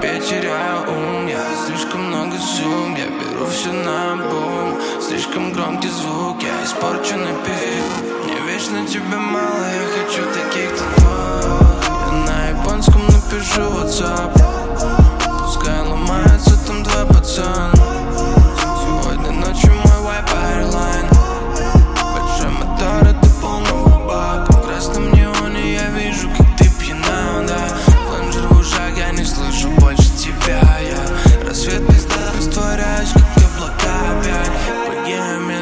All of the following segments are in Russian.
опять теряю ум. Я слишком много зум, я беру все на бум. Слишком громкий звук, я испорченный пил Мне вечно тебе мало, я хочу таких, как На японском напишу WhatsApp.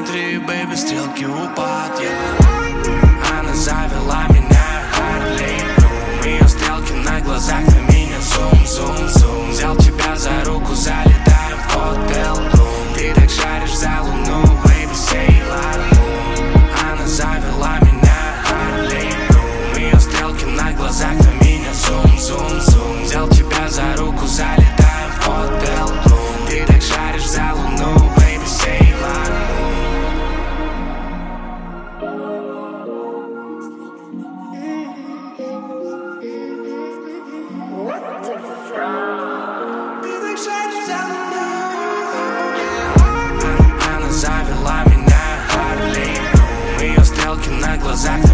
внутри, бэйби, стрелки упадят. yeah. завела меня Харли У ее стрелки на глазах